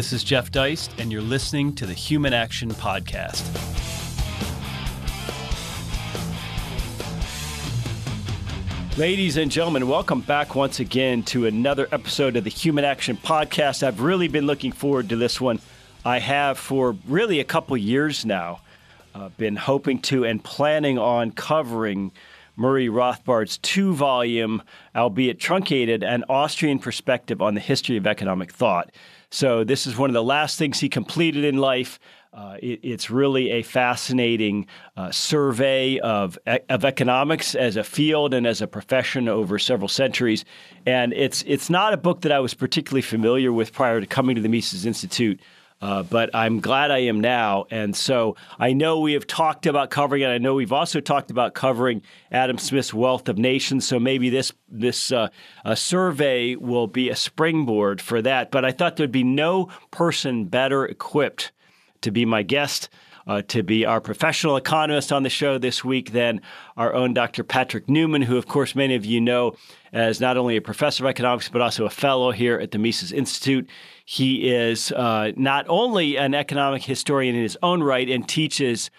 This is Jeff Deist, and you're listening to the Human Action Podcast. Ladies and gentlemen, welcome back once again to another episode of the Human Action Podcast. I've really been looking forward to this one. I have for really a couple years now uh, been hoping to and planning on covering Murray Rothbard's two volume, albeit truncated, An Austrian Perspective on the History of Economic Thought. So, this is one of the last things he completed in life. Uh, it, it's really a fascinating uh, survey of, of economics as a field and as a profession over several centuries. And it's, it's not a book that I was particularly familiar with prior to coming to the Mises Institute. Uh, but I'm glad I am now. And so I know we have talked about covering it. I know we've also talked about covering Adam Smith's Wealth of Nations. So maybe this this uh, survey will be a springboard for that. But I thought there'd be no person better equipped to be my guest. Uh, to be our professional economist on the show this week than our own Dr. Patrick Newman, who, of course, many of you know as not only a professor of economics, but also a fellow here at the Mises Institute. He is uh, not only an economic historian in his own right and teaches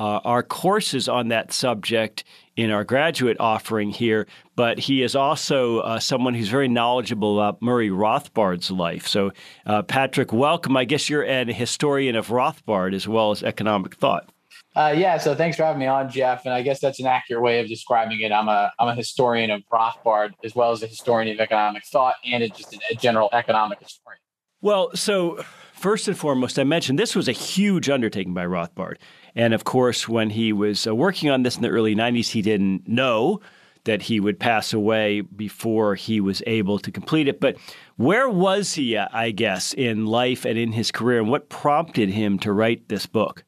uh, our courses on that subject in our graduate offering here, but he is also uh, someone who's very knowledgeable about Murray Rothbard's life. So, uh, Patrick, welcome. I guess you're an historian of Rothbard as well as economic thought. Uh, yeah, so thanks for having me on, Jeff. And I guess that's an accurate way of describing it. I'm a I'm a historian of Rothbard as well as a historian of economic thought and a, just a general economic historian. Well, so first and foremost, I mentioned this was a huge undertaking by Rothbard. And of course, when he was uh, working on this in the early 90s, he didn't know that he would pass away before he was able to complete it. But where was he, I guess, in life and in his career, and what prompted him to write this book?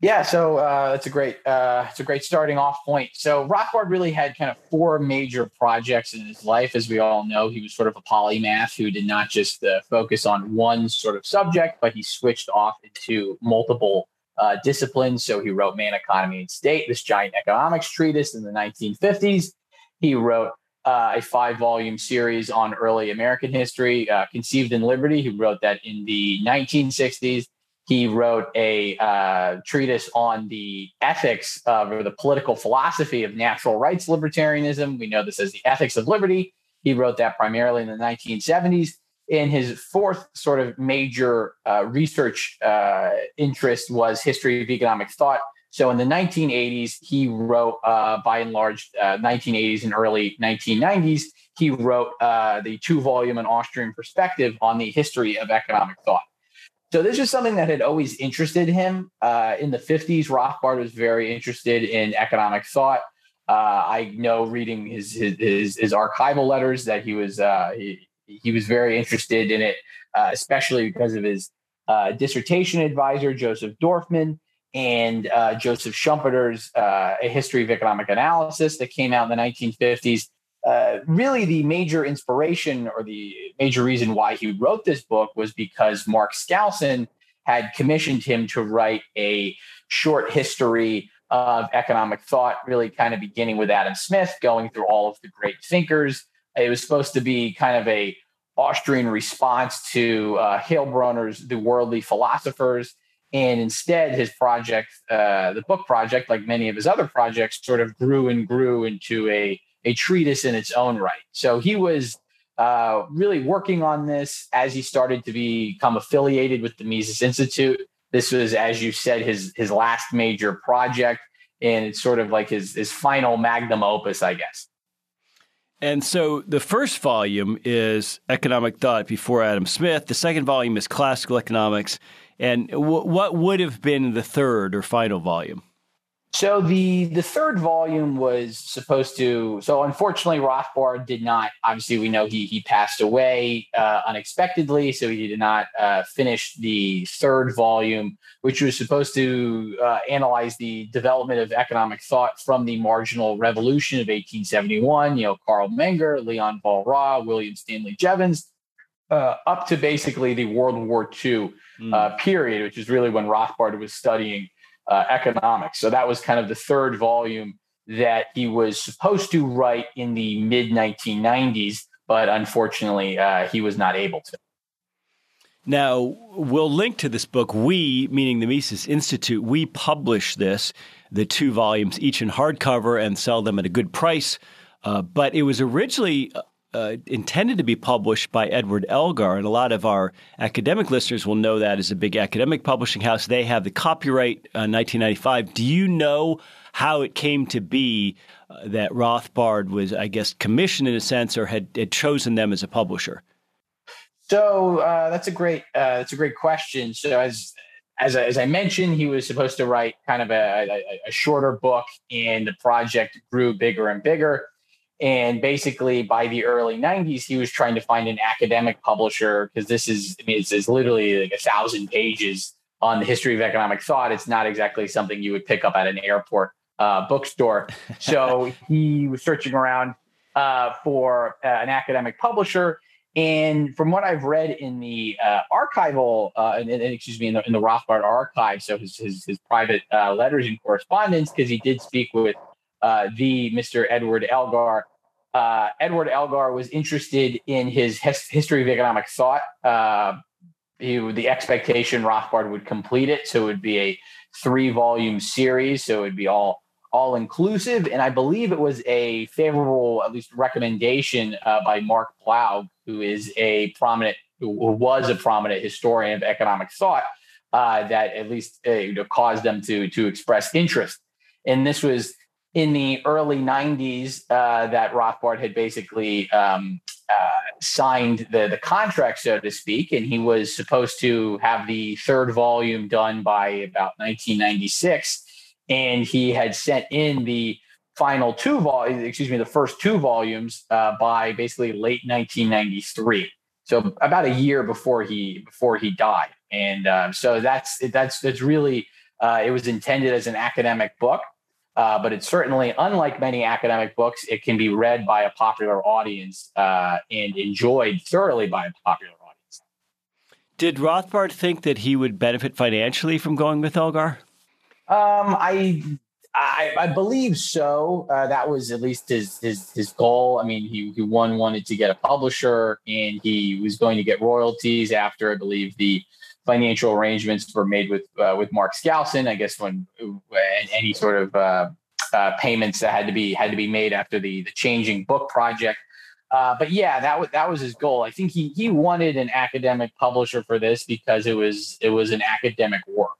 Yeah, so uh, it's a great uh, it's a great starting off point. So Rothbard really had kind of four major projects in his life, as we all know. He was sort of a polymath who did not just uh, focus on one sort of subject, but he switched off into multiple uh, disciplines. So he wrote Man, Economy, and State, this giant economics treatise in the 1950s. He wrote uh, a five volume series on early American history, uh, Conceived in Liberty. He wrote that in the 1960s. He wrote a uh, treatise on the ethics of, or the political philosophy of natural rights libertarianism. We know this as the Ethics of Liberty. He wrote that primarily in the 1970s. In his fourth sort of major uh, research uh, interest was history of economic thought. So in the 1980s, he wrote, uh, by and large, 1980s uh, and early 1990s, he wrote uh, the two volume An Austrian Perspective on the history of economic thought. So this is something that had always interested him. Uh, in the 50s, Rothbard was very interested in economic thought. Uh, I know reading his, his, his archival letters that he was uh, he, he was very interested in it, uh, especially because of his uh, dissertation advisor Joseph Dorfman and uh, Joseph Schumpeter's A History of Economic Analysis that came out in the 1950s. Uh, really the major inspiration or the major reason why he wrote this book was because Mark Skousen had commissioned him to write a short history of economic thought, really kind of beginning with Adam Smith, going through all of the great thinkers. It was supposed to be kind of a Austrian response to uh, The Worldly Philosophers. And instead, his project, uh, the book project, like many of his other projects, sort of grew and grew into a a treatise in its own right. So he was uh, really working on this as he started to become affiliated with the Mises Institute. This was, as you said, his his last major project, and it's sort of like his his final magnum opus, I guess. And so the first volume is Economic Thought Before Adam Smith. The second volume is Classical Economics. And w- what would have been the third or final volume? So the the third volume was supposed to. So unfortunately, Rothbard did not. Obviously, we know he he passed away uh, unexpectedly, so he did not uh, finish the third volume, which was supposed to uh, analyze the development of economic thought from the marginal revolution of 1871. You know, Carl Menger, Leon Walras, William Stanley Jevons, uh, up to basically the World War II mm. period, which is really when Rothbard was studying uh, economics. So that was kind of the third volume that he was supposed to write in the mid 1990s, but unfortunately, uh, he was not able to. Now, we'll link to this book. We, meaning the Mises Institute, we publish this, the two volumes, each in hardcover, and sell them at a good price. Uh, but it was originally uh, intended to be published by Edward Elgar, and a lot of our academic listeners will know that as a big academic publishing house. They have the copyright uh, 1995. Do you know how it came to be uh, that Rothbard was, I guess, commissioned in a sense, or had, had chosen them as a publisher? So uh, that's a great uh, that's a great question. So as as I, as I mentioned, he was supposed to write kind of a, a, a shorter book, and the project grew bigger and bigger. And basically, by the early '90s, he was trying to find an academic publisher because this is I mean it's, it's literally like a thousand pages on the history of economic thought. It's not exactly something you would pick up at an airport uh, bookstore. So he was searching around uh, for uh, an academic publisher and from what I've read in the uh, archival, uh, in, in, excuse me, in the, in the, Rothbard archive, so his his, his private uh, letters and correspondence, because he did speak with uh, the Mr. Edward Elgar. Uh, Edward Elgar was interested in his his history of economic thought. Uh, he, the expectation Rothbard would complete it, so it would be a three volume series. So it would be all all inclusive. And I believe it was a favorable, at least recommendation uh, by Mark Blaug, who is a prominent, who was a prominent historian of economic thought, uh, that at least uh, caused them to to express interest. And this was in the early 90s uh, that Rothbard had basically um, uh, signed the, the contract, so to speak, and he was supposed to have the third volume done by about 1996 and he had sent in the final two volumes, excuse me, the first two volumes uh, by basically late 1993. So about a year before he before he died, and uh, so that's that's that's really uh, it was intended as an academic book, uh, but it's certainly unlike many academic books. It can be read by a popular audience uh, and enjoyed thoroughly by a popular audience. Did Rothbard think that he would benefit financially from going with Elgar? Um, I, I, I believe so. Uh, that was at least his his his goal. I mean, he he one wanted to get a publisher, and he was going to get royalties after I believe the financial arrangements were made with uh, with Mark Skousen. I guess when, any sort of uh, uh, payments that had to be had to be made after the the changing book project. Uh, but yeah, that was that was his goal. I think he he wanted an academic publisher for this because it was it was an academic work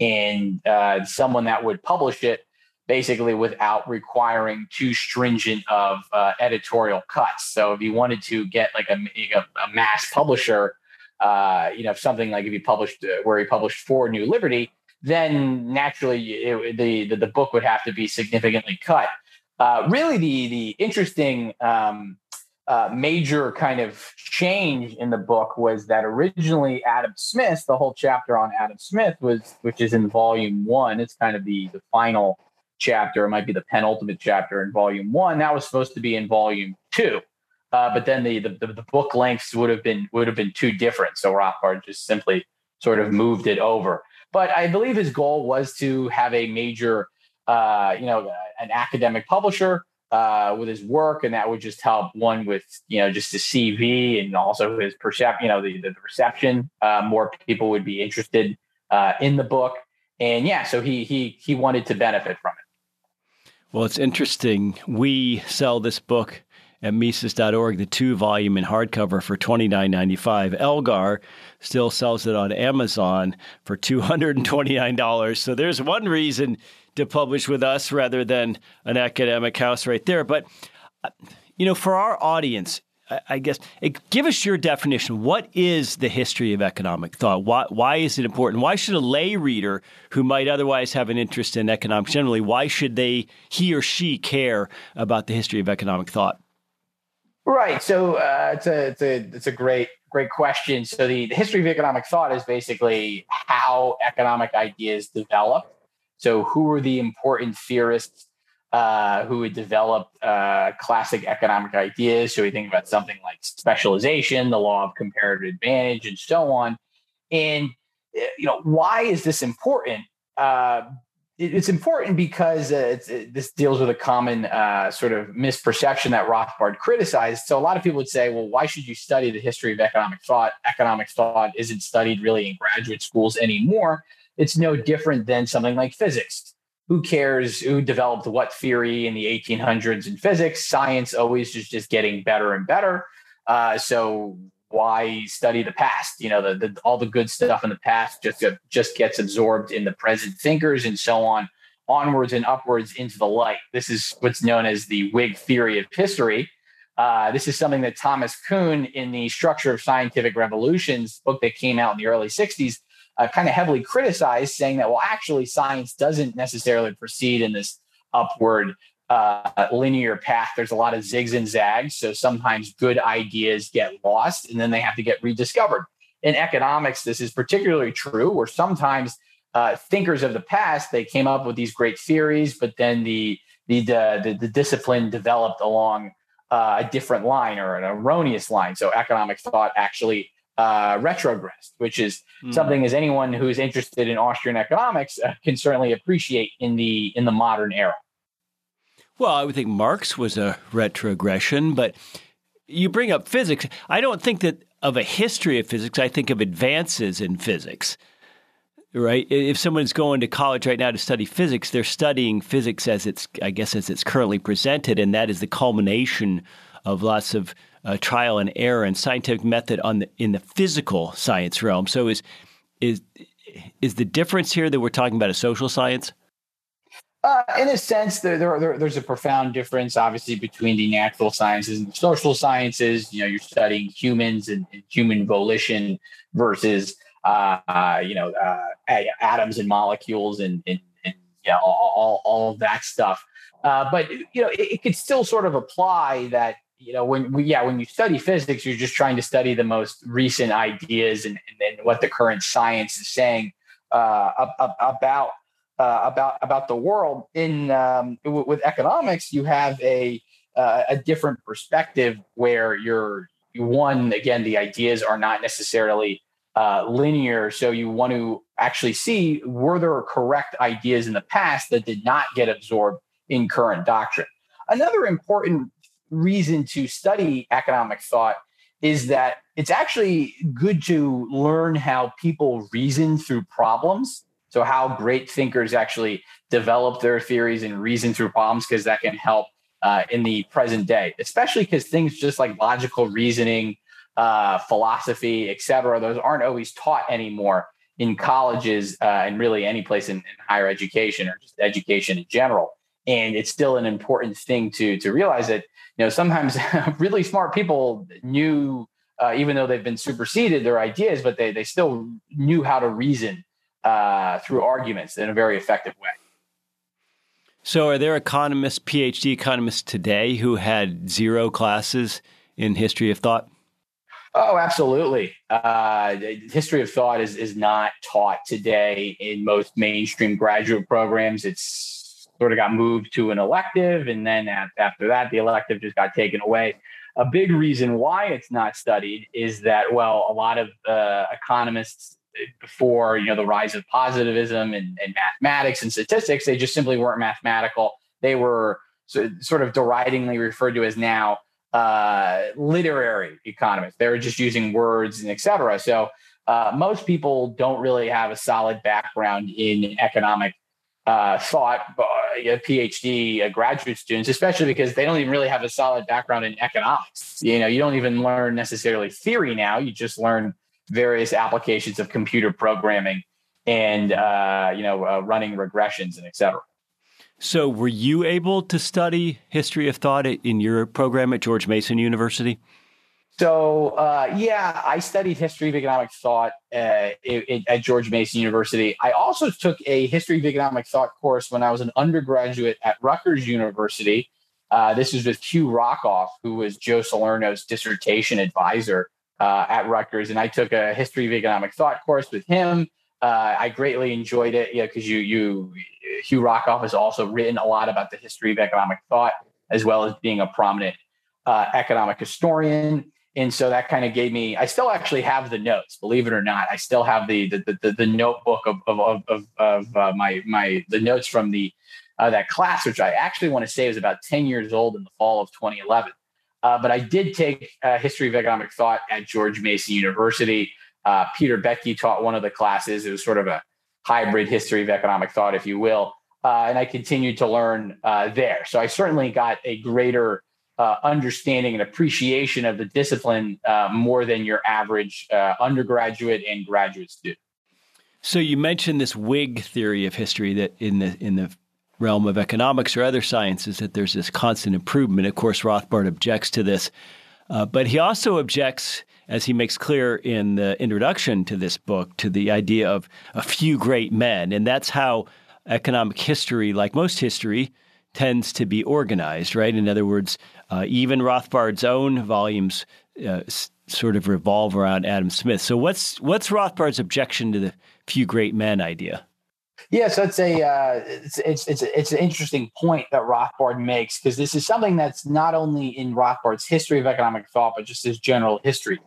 and uh, someone that would publish it basically without requiring too stringent of uh, editorial cuts. So if you wanted to get like a, a, mass publisher, uh, you know, if something like if he published uh, where he published for New Liberty, then naturally it, the, the, the book would have to be significantly cut. Uh, really, the the interesting um, uh, major kind of change in the book was that originally Adam Smith, the whole chapter on Adam Smith was, which is in volume one. It's kind of the the final chapter. It might be the penultimate chapter in volume one. That was supposed to be in volume two, uh, but then the, the the book lengths would have been would have been too different. So Rothbard just simply sort of moved it over. But I believe his goal was to have a major, uh, you know, an academic publisher uh, with his work, and that would just help one with you know just his CV and also his perception. You know, the the, reception. Uh, more people would be interested uh, in the book, and yeah, so he he he wanted to benefit from it. Well, it's interesting. We sell this book at Mises.org, the two volume in hardcover for twenty nine ninety five. Elgar still sells it on Amazon for two hundred and twenty nine dollars. So there's one reason to publish with us rather than an academic house right there. But, you know, for our audience, I guess, eh, give us your definition. What is the history of economic thought? Why, why is it important? Why should a lay reader who might otherwise have an interest in economics generally, why should they, he or she, care about the history of economic thought? Right. So uh, it's a it's a it's a great great question. So the, the history of economic thought is basically how economic ideas develop so, who were the important theorists uh, who had developed uh, classic economic ideas? So, we think about something like specialization, the law of comparative advantage, and so on. And uh, you know, why is this important? It's important because uh, it's, it, this deals with a common uh, sort of misperception that Rothbard criticized. So a lot of people would say, well, why should you study the history of economic thought? Economic thought isn't studied really in graduate schools anymore. It's no different than something like physics. Who cares who developed what theory in the 1800s in physics? Science always is just getting better and better. Uh, so why study the past? You know, the, the, all the good stuff in the past just just gets absorbed in the present thinkers and so on, onwards and upwards into the light. This is what's known as the Whig theory of history. Uh, this is something that Thomas Kuhn, in the Structure of Scientific Revolutions book that came out in the early 60s, uh, kind of heavily criticized, saying that, well, actually, science doesn't necessarily proceed in this upward uh, linear path. There's a lot of zigs and zags. So sometimes good ideas get lost and then they have to get rediscovered. In economics, this is particularly true, where sometimes uh, thinkers of the past they came up with these great theories, but then the the the, the discipline developed along uh, a different line or an erroneous line. So economic thought actually uh, retrogressed, which is mm. something as anyone who's interested in Austrian economics uh, can certainly appreciate in the in the modern era. Well, I would think Marx was a retrogression, but you bring up physics. I don't think that of a history of physics. I think of advances in physics. Right? If someone's going to college right now to study physics, they're studying physics as it's, I guess, as it's currently presented, and that is the culmination of lots of uh, trial and error and scientific method on the, in the physical science realm. So, is is is the difference here that we're talking about a social science? Uh, in a sense, there, there, there's a profound difference, obviously, between the natural sciences and the social sciences. You know, you're studying humans and, and human volition versus, uh, uh, you know, uh, atoms and molecules and, and, and you know, all, all, all that stuff. Uh, but you know, it, it, could still sort of apply that. You know, when we, yeah, when you study physics, you're just trying to study the most recent ideas and, and, and what the current science is saying uh, about uh, about about the world. In um, w- with economics, you have a uh, a different perspective where you're one again the ideas are not necessarily uh, linear, so you want to actually see were there correct ideas in the past that did not get absorbed in current doctrine. Another important reason to study economic thought is that it's actually good to learn how people reason through problems so, how great thinkers actually develop their theories and reason through problems, because that can help uh, in the present day, especially because things just like logical reasoning, uh, philosophy, et cetera, those aren't always taught anymore in colleges uh, and really any place in, in, higher education or just education in general. And it's still an important thing to to realize that you know sometimes really smart people knew, uh, even though they've been superseded, their ideas, but they they still knew how to reason uh, through arguments in a very effective way. So, are there economists, PhD economists today who had zero classes in history of thought? Oh, absolutely. Uh, history of thought is is not taught today in most mainstream graduate programs. It's sort of got moved to an elective, and then after that, the elective just got taken away. A big reason why it's not studied is that, well, a lot of uh, economists before you know the rise of positivism and, and mathematics and statistics they just simply weren't mathematical they were so, sort of deridingly referred to as now uh, literary economists they were just using words and etc so uh, most people don't really have a solid background in economic uh, thought, a PhD, uh, graduate students, especially because they don't even really have a solid background in economics. You know, you don't even learn necessarily theory now. You just learn various applications of computer programming and uh, you know uh, running regressions and et cetera. So, were you able to study history of thought in your program at George Mason University? So, uh, yeah, I studied history of economic thought uh, at George Mason University. I also took a history of economic thought course when I was an undergraduate at Rutgers University. Uh, this was with Hugh Rockoff, who was Joe Salerno's dissertation advisor uh, at Rutgers, and I took a history of economic thought course with him. Uh, I greatly enjoyed it, yeah, because you you Hugh Rockoff has also written a lot about the history of economic thought, as well as being a prominent uh, economic historian. and so that kind of gave me. I still actually have the notes, believe it or not. I still have the the the, the notebook of of of, of uh, my my the notes from the uh, that class, which I actually want to say was about ten years old in the fall of 2011. Uh, but I did take uh, history of economic thought at George Mason University. Uh, Peter Boettke taught one of the classes. It was sort of a hybrid history of economic thought, if you will. Uh, and I continued to learn there. So I certainly got a greater uh, understanding and appreciation of the discipline uh, more than your average uh, undergraduate and graduate student. So you mentioned this Whig theory of history that in the in the realm of economics or other sciences that there's this constant improvement. Of course, Rothbard objects to this, uh, but he also objects, as he makes clear in the introduction to this book, to the idea of a few great men, and that's how economic history, like most history, tends to be organized, right? In other words, uh, even Rothbard's own volumes uh, sort of revolve around Adam Smith. So, what's what's Rothbard's objection to the few great men idea? So it's a uh, it's, it's it's it's an interesting point that Rothbard makes because this is something that's not only in Rothbard's history of economic thought, but just his general history.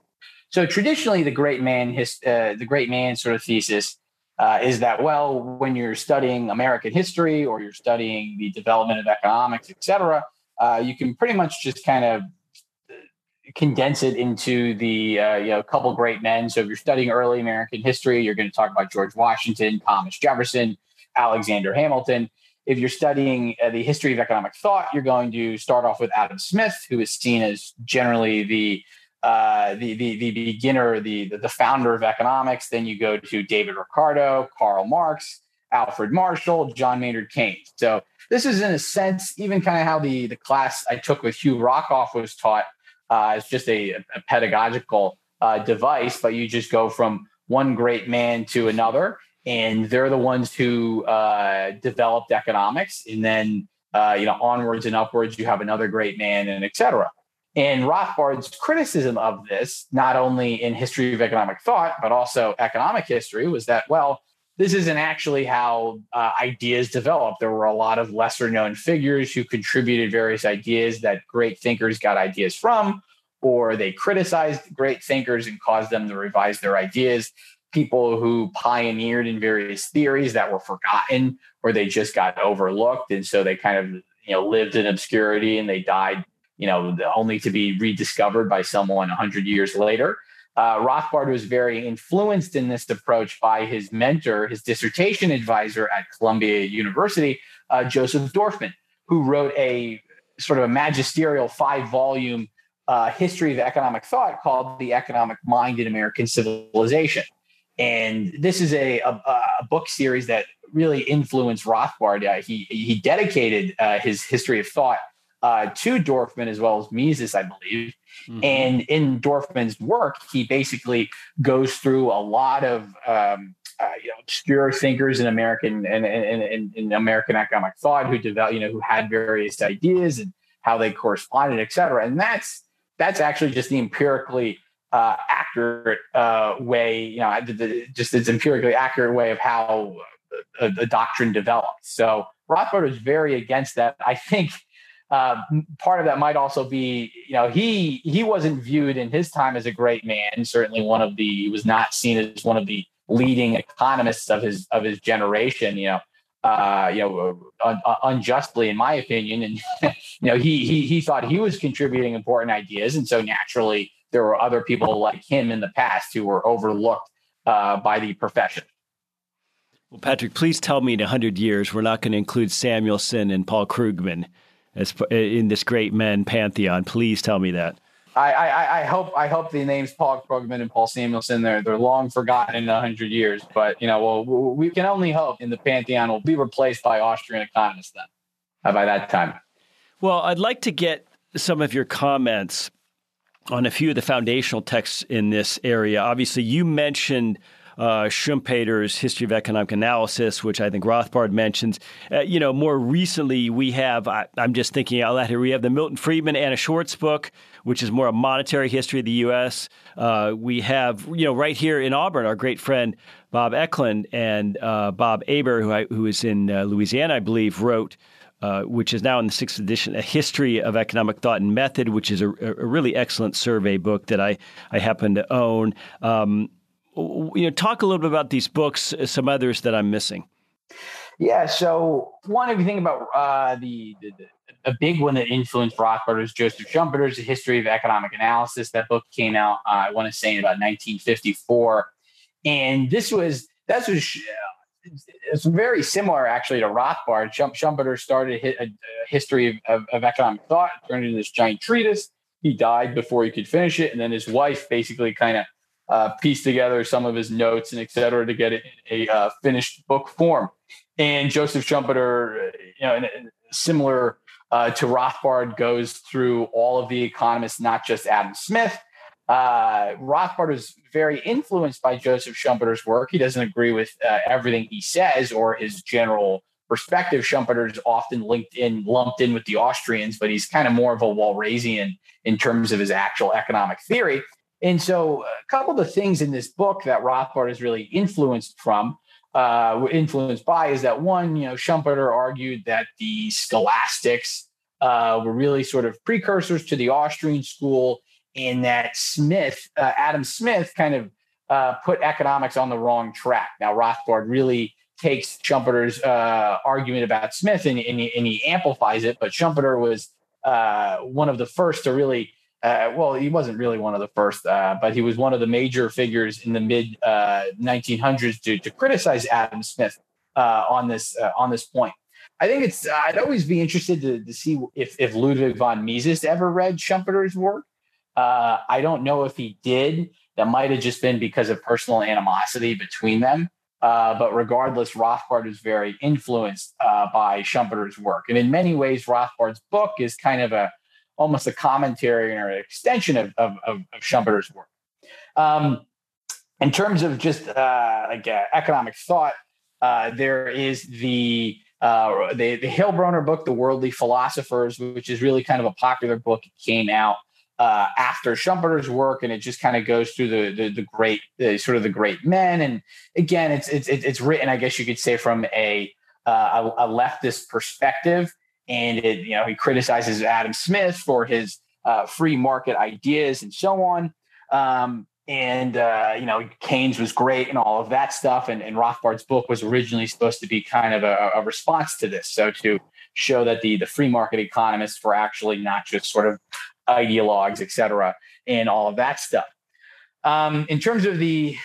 So traditionally, the great man his, uh, the great man sort of thesis uh, is that well, when you're studying American history or you're studying the development of economics, et cetera, uh, you can pretty much just kind of condense it into the uh, you know a couple great men. So if you're studying early American history, you're going to talk about George Washington, Thomas Jefferson, Alexander Hamilton. If you're studying uh, the history of economic thought, you're going to start off with Adam Smith, who is seen as generally the uh, the, the, the beginner, the, the founder of economics. Then you go to David Ricardo, Karl Marx, Alfred Marshall, John Maynard Keynes. So this is in a sense even kind of how the the class I took with Hugh Rockoff was taught. Uh, it's just a, a pedagogical uh, device, but you just go from one great man to another, and they're the ones who uh, developed economics, and then uh, you know onwards and upwards you have another great man, and etc. And Rothbard's criticism of this, not only in history of economic thought, but also economic history, was that, well, this isn't actually how uh, ideas developed. There were a lot of lesser known figures who contributed various ideas that great thinkers got ideas from, or they criticized great thinkers and caused them to revise their ideas. People who pioneered in various theories that were forgotten or they just got overlooked. And so they kind of you know lived in obscurity and they died you know, only to be rediscovered by someone 100 years later. Uh, Rothbard was very influenced in this approach by his mentor, his dissertation advisor at Columbia University, uh, Joseph Dorfman, who wrote a sort of a magisterial five volume uh, history of economic thought called The Economic Mind in American Civilization. And this is a, a, a book series that really influenced Rothbard. Uh, he, he dedicated uh, his history of thought uh, to Dorfman as well as Mises, I believe. Mm-hmm. And in Dorfman's work, he basically goes through a lot of um, uh, you know, obscure thinkers in American and in, in, American economic thought who developed, you know, who had various ideas and how they corresponded, et cetera. And that's that's actually just the empirically uh, accurate uh, way, you know, the, the, just its empirically accurate way of how a, a doctrine developed. So Rothbard was very against that. I think uh, part of that might also be, you know, he he wasn't viewed in his time as a great man. Certainly, one of the he was not seen as one of the leading economists of his of his generation. You know, uh, you know, un, unjustly, in my opinion, and you know, he he he thought he was contributing important ideas, and so naturally, there were other people like him in the past who were overlooked uh, by the profession. Well, Patrick, please tell me in 100 years we're not going to include Samuelson and Paul Krugman as in this great men pantheon. Please tell me that. I, I, I hope I hope the names Paul Krugman and Paul Samuelson they're they're long forgotten in hundred years. But you know, well, we can only hope in the pantheon will be replaced by Austrian economists then uh, by that time. Well, I'd like to get some of your comments on a few of the foundational texts in this area. Obviously, you mentioned uh, Schumpeter's History of Economic Analysis, which I think Rothbard mentions. Uh, you know, more recently, we have, I, am just thinking out loud here, we have the Milton Friedman, Anna Schwartz book, which is more a monetary history of the U.S. Uh, we have, you know, right here in Auburn, our great friend Bob Ekelund and uh, Bob Hébert, who, I, who is in uh, Louisiana, I believe, wrote uh, which is now in the sixth edition, A History of Economic Thought and Method, which is a, a really excellent survey book that I, I happen to own. Um, you know, talk a little bit about these books, uh, some others that I'm missing. Yeah. So one, if you think about uh, the, the, the, a big one that influenced Rothbard is Joseph Schumpeter's History of Economic Analysis. That book came out, uh, I want to say, in about 1954, and this was that's was it's very similar actually to Rothbard. Schumpeter started a, history of, of, of, economic thought, turned into this giant treatise. He died before he could finish it, and then his wife basically kind of uh, pieced together some of his notes and et cetera to get it in a uh, finished book form. And Joseph Schumpeter, you know, similar uh, to Rothbard, goes through all of the economists, not just Adam Smith uh, Rothbard is very influenced by Joseph Schumpeter's work. He doesn't agree with uh, everything he says or his general perspective. Schumpeter is often linked in, lumped in with the Austrians, but he's kind of more of a Walrasian in terms of his actual economic theory. And so, a couple of the things in this book that Rothbard is really influenced from, uh, influenced by, is that one, you know, Schumpeter argued that the scholastics uh, were really sort of precursors to the Austrian school in that Smith, uh, Adam Smith, kind of uh, put economics on the wrong track. Now, Rothbard really takes Schumpeter's uh, argument about Smith and, and, he, and, he, amplifies it, but Schumpeter was uh, one of the first to really. Uh, well, he wasn't really one of the first, uh, but he was one of the major figures in the mid 1900s to, to criticize Adam Smith on this on this point. I think it's. I'd always be interested to, to see if, if Ludwig von Mises ever read Schumpeter's work uh, I don't know if he did. That might have just been because of personal animosity between them. Uh, but regardless, Rothbard is very influenced uh, by Schumpeter's work, and in many ways, Rothbard's book is kind of a almost a commentary or an extension of, of, of, Schumpeter's work. Um, in terms of just uh, like uh, economic thought, uh, there is the uh, the, the Heilbroner book, The Worldly Philosophers, which is really kind of a popular book. It came out uh, after Schumpeter's work, and it just kind of goes through the the, the great the, sort of the great men. And again, it's it's it's written, I guess you could say, from a uh, a, a, leftist perspective, and it you know he criticizes Adam Smith for his uh, free market ideas and so on. Um, and uh, you know Keynes was great and all of that stuff. And, and Rothbard's book was originally supposed to be kind of a, a response to this, so to show that the the free market economists were actually not just sort of ideologues, et cetera, and all of that stuff. Um, in terms of the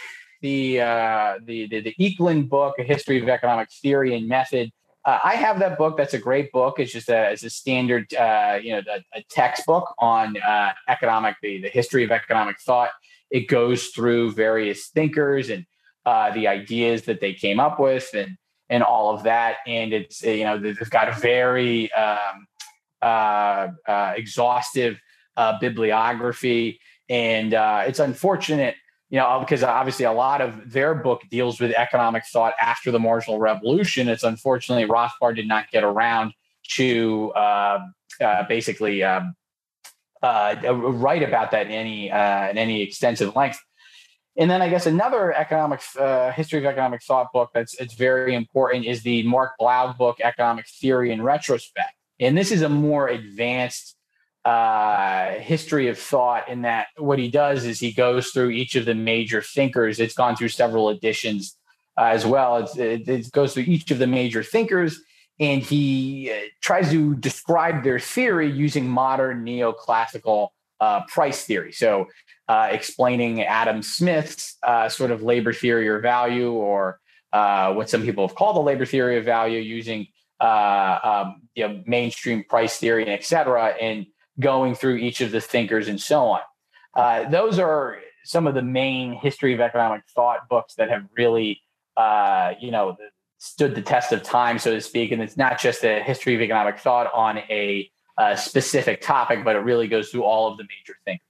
the, uh, the the the Ekelund book, A History of Economic Theory and Method, uh, I have that book. That's a great book. It's just a it's a standard uh, you know a, a textbook on uh, economic the the history of economic thought. It goes through various thinkers and uh, the ideas that they came up with and and all of that. And it's you know they've got a very um, uh, exhaustive uh, bibliography. And it's unfortunate, you know, because obviously a lot of their book deals with economic thought after the marginal revolution. It's unfortunately Rothbard did not get around to uh, uh basically um, uh, write about that in any uh, in any extensive length. And then I guess another economic uh, history of economic thought book that's it's very important is the Mark Blaug book, Economic Theory in Retrospect. And this is a more advanced uh, history of thought in that what he does is he goes through each of the major thinkers. It's gone through several editions uh, as well. It, it, goes through each of the major thinkers and he uh, tries to describe their theory using modern neoclassical uh, price theory. So, uh, explaining Adam Smith's uh, sort of labor theory or value, or what some people have called the labor theory of value, using um, you know, mainstream price theory and et cetera. And going through each of the thinkers and so on. Uh, those are some of the main history of economic thought books that have really, uh, you know, stood the test of time, so to speak. And it's not just a history of economic thought on a, a specific topic, but it really goes through all of the major thinkers.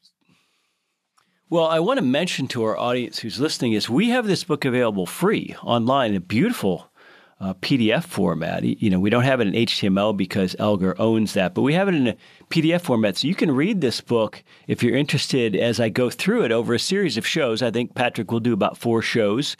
Well, I want to mention to our audience who's listening is we have this book available free online, a beautiful uh, PDF format. You know, we don't have it in HTML because Elgar owns that, but we have it in a PDF format. So you can read this book if you're interested as I go through it over a series of shows. I think Patrick will do about four shows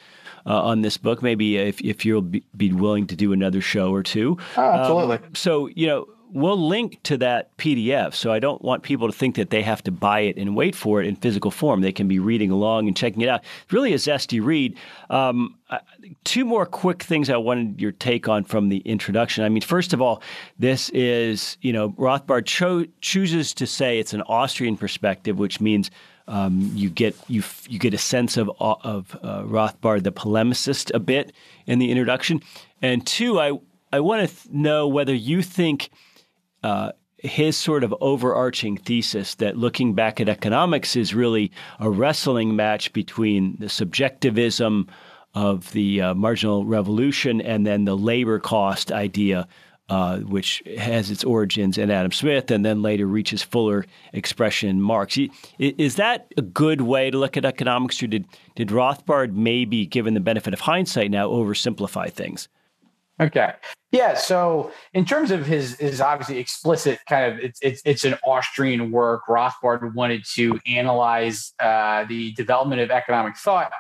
uh, on this book. Maybe if, if you'll be, be, willing to do another show or two. Oh, absolutely. Um, so, you know, we'll link to that PDF. So I don't want people to think that they have to buy it and wait for it in physical form. They can be reading along and checking it out. It's really a zesty read. Um, two more quick things I wanted your take on from the introduction. I mean, first of all, this is, you know, Rothbard cho- chooses to say it's an Austrian perspective, which means um, you get you you get a sense of of uh, Rothbard, the polemicist, a bit in the introduction. And two, I I want to th- know whether you think uh, his sort of overarching thesis that looking back at economics is really a wrestling match between the subjectivism of the uh, marginal revolution and then the labor cost idea, uh, which has its origins in Adam Smith and then later reaches fuller expression in Marx. Is that a good way to look at economics, or did, did Rothbard maybe, given the benefit of hindsight now, oversimplify things? Okay. Yeah. So in terms of his his obviously explicit kind of it's it's it's an Austrian work. Rothbard wanted to analyze uh, the development of economic thought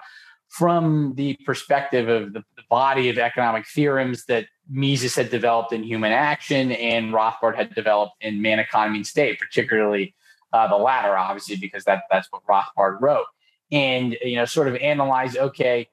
from the perspective of the, the, body of economic theorems that Mises had developed in Human Action and Rothbard had developed in Man, Economy, and State, particularly uh, the latter, obviously because that that's what Rothbard wrote. And you know, sort of analyze okay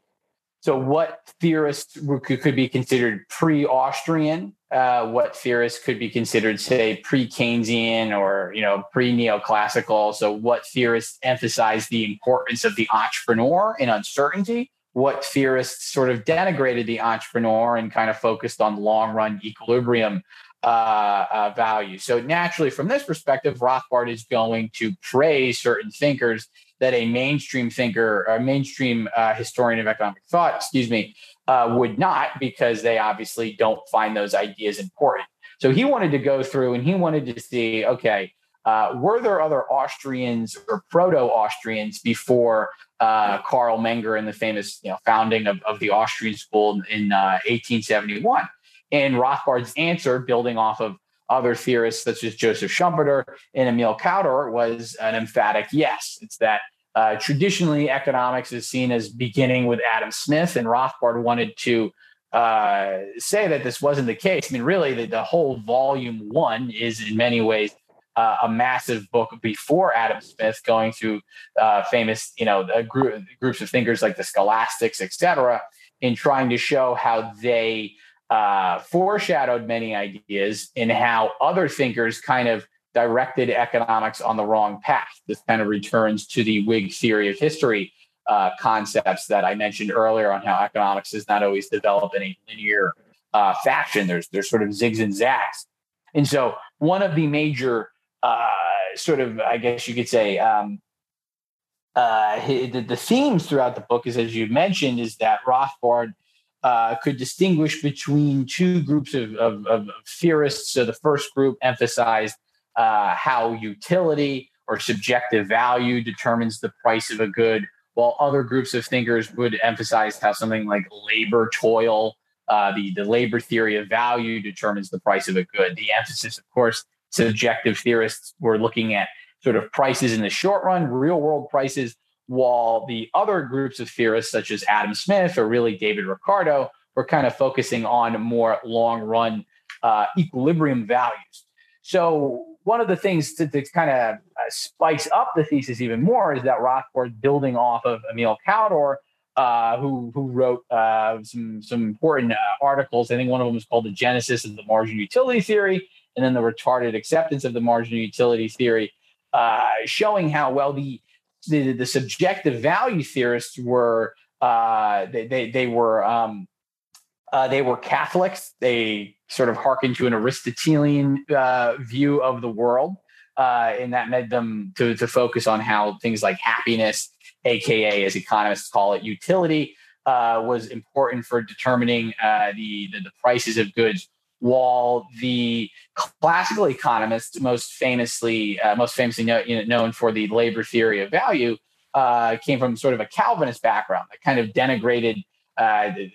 so, what theorists could be considered pre-Austrian? Uh, what theorists could be considered, say, pre-Keynesian or you know pre-neoclassical? So, what theorists emphasize the importance of the entrepreneur in uncertainty? What theorists sort of denigrated the entrepreneur and kind of focused on long-run equilibrium uh, uh, value? So, naturally, from this perspective, Rothbard is going to praise certain thinkers that a mainstream thinker, a mainstream uh, historian of economic thought, excuse me, uh, would not because they obviously don't find those ideas important. So he wanted to go through and he wanted to see, okay, uh, were there other Austrians or proto-Austrians before uh, Carl Menger and the famous you know, founding of, of the Austrian school in 1871? Uh, and Rothbard's answer, building off of other theorists such as Joseph Schumpeter and Emil Kauder, was an emphatic yes. It's that uh, traditionally, economics is seen as beginning with Adam Smith, and Rothbard wanted to uh, say that this wasn't the case. I mean, really, the, the whole volume one is in many ways uh, a massive book before Adam Smith, going through uh, famous, you know, group, groups of thinkers like the Scholastics, etc., in trying to show how they uh, foreshadowed many ideas and how other thinkers kind of directed economics on the wrong path. This kind of returns to the Whig theory of history uh, concepts that I mentioned earlier on how economics is not always developed in a linear uh, fashion. There's there's sort of zigs and zags, and so one of the major uh, sort of I guess you could say um, uh, the, the themes throughout the book is as you mentioned is that Rothbard. Uh, could distinguish between two groups of, of, of theorists. So the first group emphasized uh, how utility or subjective value determines the price of a good, while other groups of thinkers would emphasize how something like labor toil, uh, the, the labor theory of value determines the price of a good. The emphasis, of course, subjective theorists were looking at sort of prices in the short run, real world prices, while the other groups of theorists, such as Adam Smith or really David Ricardo, were kind of focusing on more long run uh, equilibrium values. So one of the things to, to kind of uh, spice up the thesis even more is that Rothbard building off of Emil Kauder, uh, who who wrote uh, some some important uh, articles. I think one of them was called "The Genesis of the Marginal Utility Theory," and then the retarded acceptance of the marginal utility theory, uh, showing how well the, the the, subjective value theorists were they, they, they were um, they were Catholics. They sort of hearken to an Aristotelian uh, view of the world. Uh, and that led them to, to focus on how things like happiness, aka as economists call it, utility, uh, was important for determining uh, the, the, the prices of goods. While the classical economists, most famously uh, most famously know, you know, known for the labor theory of value, uh, came from sort of a Calvinist background that kind of denigrated,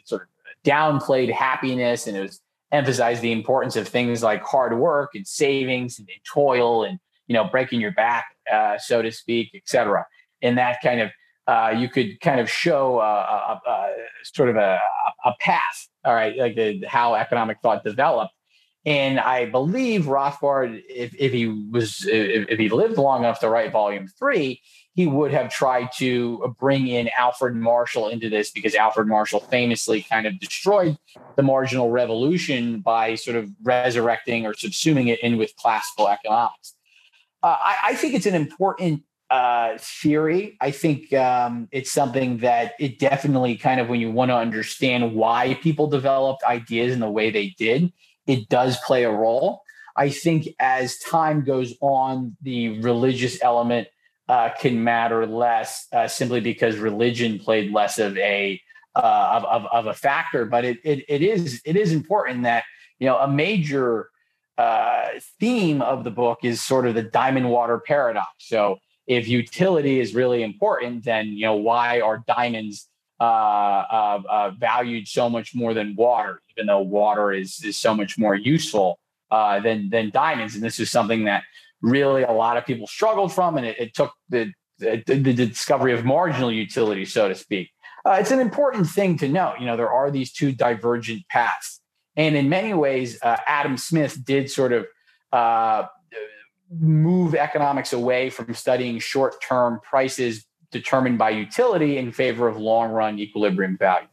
sort of downplayed happiness, and it was emphasize the importance of things like hard work and savings and, toil and you know breaking your back uh, so to speak etc and that kind of uh, you could kind of show a, a, a sort of a, a, path, all right, like the, how economic thought developed. And I believe Rothbard, if, if he was, if, if he lived long enough to write volume three, he would have tried to bring in Alfred Marshall into this because Alfred Marshall famously kind of destroyed the marginal revolution by sort of resurrecting or subsuming it in with classical economics. Uh, I, I, think it's an important uh, theory. I think um, it's something that it definitely kind of when you want to understand why people developed ideas in the way they did, it does play a role. I think as time goes on, the religious element uh, can matter less uh, simply because religion played less of a uh, of, of, of, a factor. But it, it, it is it is important that you know a major uh, theme of the book is sort of the diamond water paradox. So if utility is really important, then you know why are diamonds uh, uh, valued so much more than water, even though water is is so much more useful than than diamonds. And this is something that really a lot of people struggled from, and it, it took the, the, the discovery of marginal utility, so to speak. Uh, it's an important thing to note. You know, there are these two divergent paths, and in many ways, uh, Adam Smith did sort of uh, move economics away from studying short-term prices determined by utility in favor of long-run equilibrium values.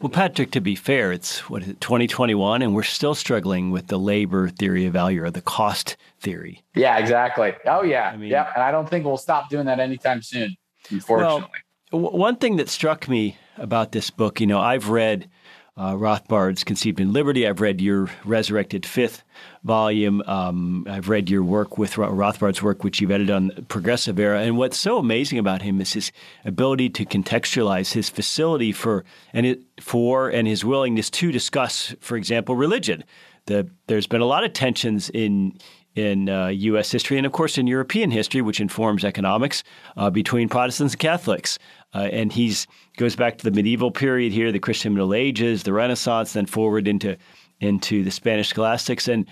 Well, Patrick, to be fair, it's what is it, 2021, and we're still struggling with the labor theory of value or the cost theory. Yeah, exactly. Oh, yeah. I mean, yeah. And I don't think we'll stop doing that anytime soon, unfortunately. Well, one thing that struck me about this book, you know, I've read uh, Rothbard's Conceived in Liberty. I've read your Resurrected Fifth volume. Um, I've read your work with Rothbard's work, which you've edited on Progressive Era. And what's so amazing about him is his ability to contextualize, his facility for and it, for and his willingness to discuss, for example, religion. The, there's been a lot of tensions in in uh, U.S. history and, of course, in European history, which informs economics uh, between Protestants and Catholics. Uh, and he's goes back to the medieval period here, the Christian Middle Ages, the Renaissance, then forward into into the Spanish scholastics. And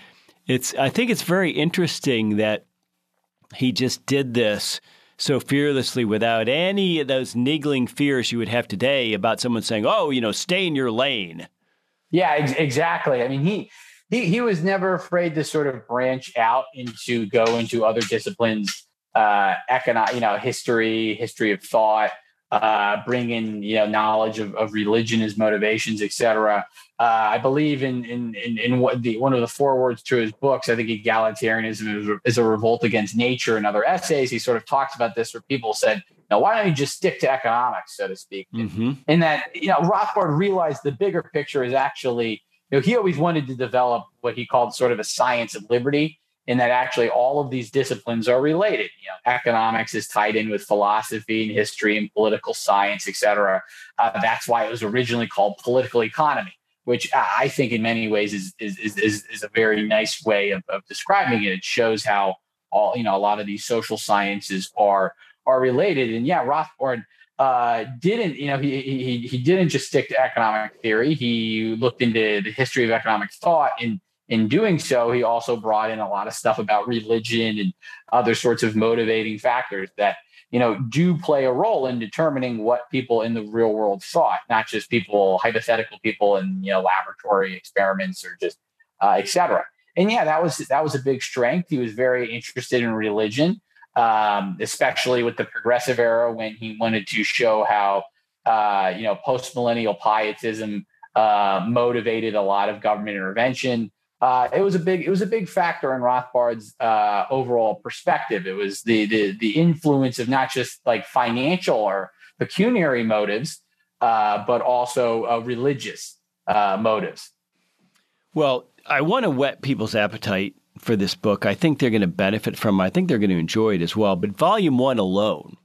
it's I think it's very interesting that he just did this so fearlessly without any of those niggling fears you would have today about someone saying, "Oh, you know, stay in your lane." Yeah, ex- exactly. I mean, he he he was never afraid to sort of branch out into go into other disciplines, uh, economic, you know, history, history of thought, uh, bring in you know knowledge of, of religion as motivations, etc. Uh, I believe in in in, in what the one of the forewords to his books. I think egalitarianism is, is a revolt against nature. And other essays, he sort of talks about this, where people said, "Now, why don't you just stick to economics, so to speak?" Mm-hmm. And that you know Rothbard realized the bigger picture is actually you know he always wanted to develop what he called sort of a science of liberty in that actually all of these disciplines are related. You know, economics is tied in with philosophy and history and political science, et cetera. Uh, that's why it was originally called political economy, which I think in many ways is is is, is a very nice way of, of describing it. It shows how all you know a lot of these social sciences are are related. And yeah, Rothbard uh, didn't, you know, he, he he didn't just stick to economic theory. He looked into the history of economic thought and in doing so, he also brought in a lot of stuff about religion and other sorts of motivating factors that you know do play a role in determining what people in the real world thought, not just people, hypothetical people in you know laboratory experiments or just uh, etc. And yeah, that was that was a big strength. He was very interested in religion, um, especially with the progressive era when he wanted to show how uh, you know post millennial pietism uh, motivated a lot of government intervention uh, it was a big it was a big factor in Rothbard's uh, overall perspective. It was the, the the influence of not just like financial or pecuniary motives, uh, but also uh, religious uh, motives. Well, I want to whet people's appetite for this book. I think they're going to benefit from. it. I think they're going to enjoy it as well. But volume one alone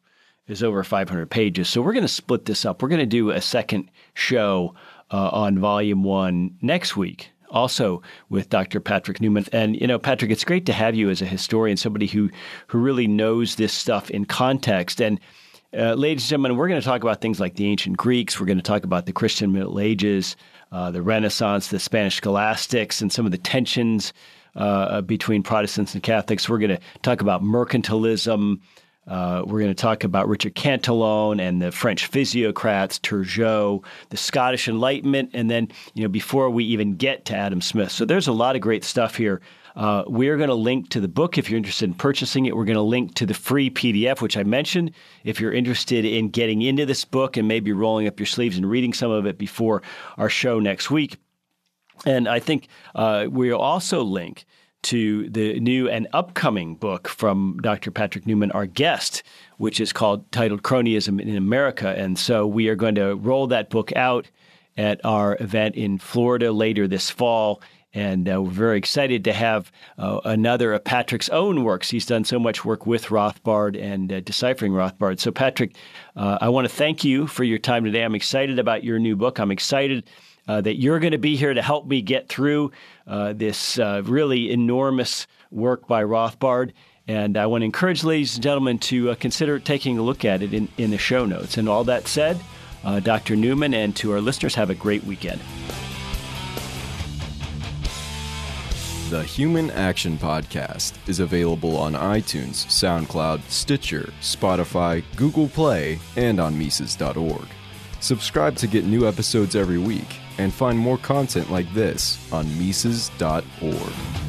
is over 500 pages, so we're going to split this up. We're going to do a second show uh, on volume one next week also with Dr. Patrick Newman. And you know, Patrick, it's great to have you as a historian, somebody who who really knows this stuff in context. And uh, ladies and gentlemen, we're going to talk about things like the ancient Greeks. We're going to talk about the Christian Middle Ages, uh, the Renaissance, the Spanish scholastics, and some of the tensions uh, between Protestants and Catholics. We're going to talk about mercantilism. Uh, we're going to talk about Richard Cantillon and the French physiocrats, Turgot, the Scottish Enlightenment, and then, you know, before we even get to Adam Smith. So there's a lot of great stuff here. Uh, we're going to link to the book if you're interested in purchasing it. We're going to link to the free PDF, which I mentioned. If you're interested in getting into this book and maybe rolling up your sleeves and reading some of it before our show next week. And I think uh, we'll also link to the new and upcoming book from Dr. Patrick Newman, our guest, which is called titled Cronyism in America. And so we are going to roll that book out at our event in Florida later this fall. And uh, we're very excited to have uh, another of Patrick's own works. He's done so much work with Rothbard and uh, deciphering Rothbard. So, Patrick, uh, I want to thank you for your time today. I'm excited about your new book. I'm excited uh, that you're going to be here to help me get through uh, this really enormous work by Rothbard. And I want to encourage ladies and gentlemen to consider taking a look at it in, in the show notes. And all that said, Dr. Newman and to our listeners, have a great weekend. The Human Action Podcast is available on iTunes, SoundCloud, Stitcher, Spotify, Google Play, and on Mises.org. Subscribe to get new episodes every week and find more content like this on Mises.org.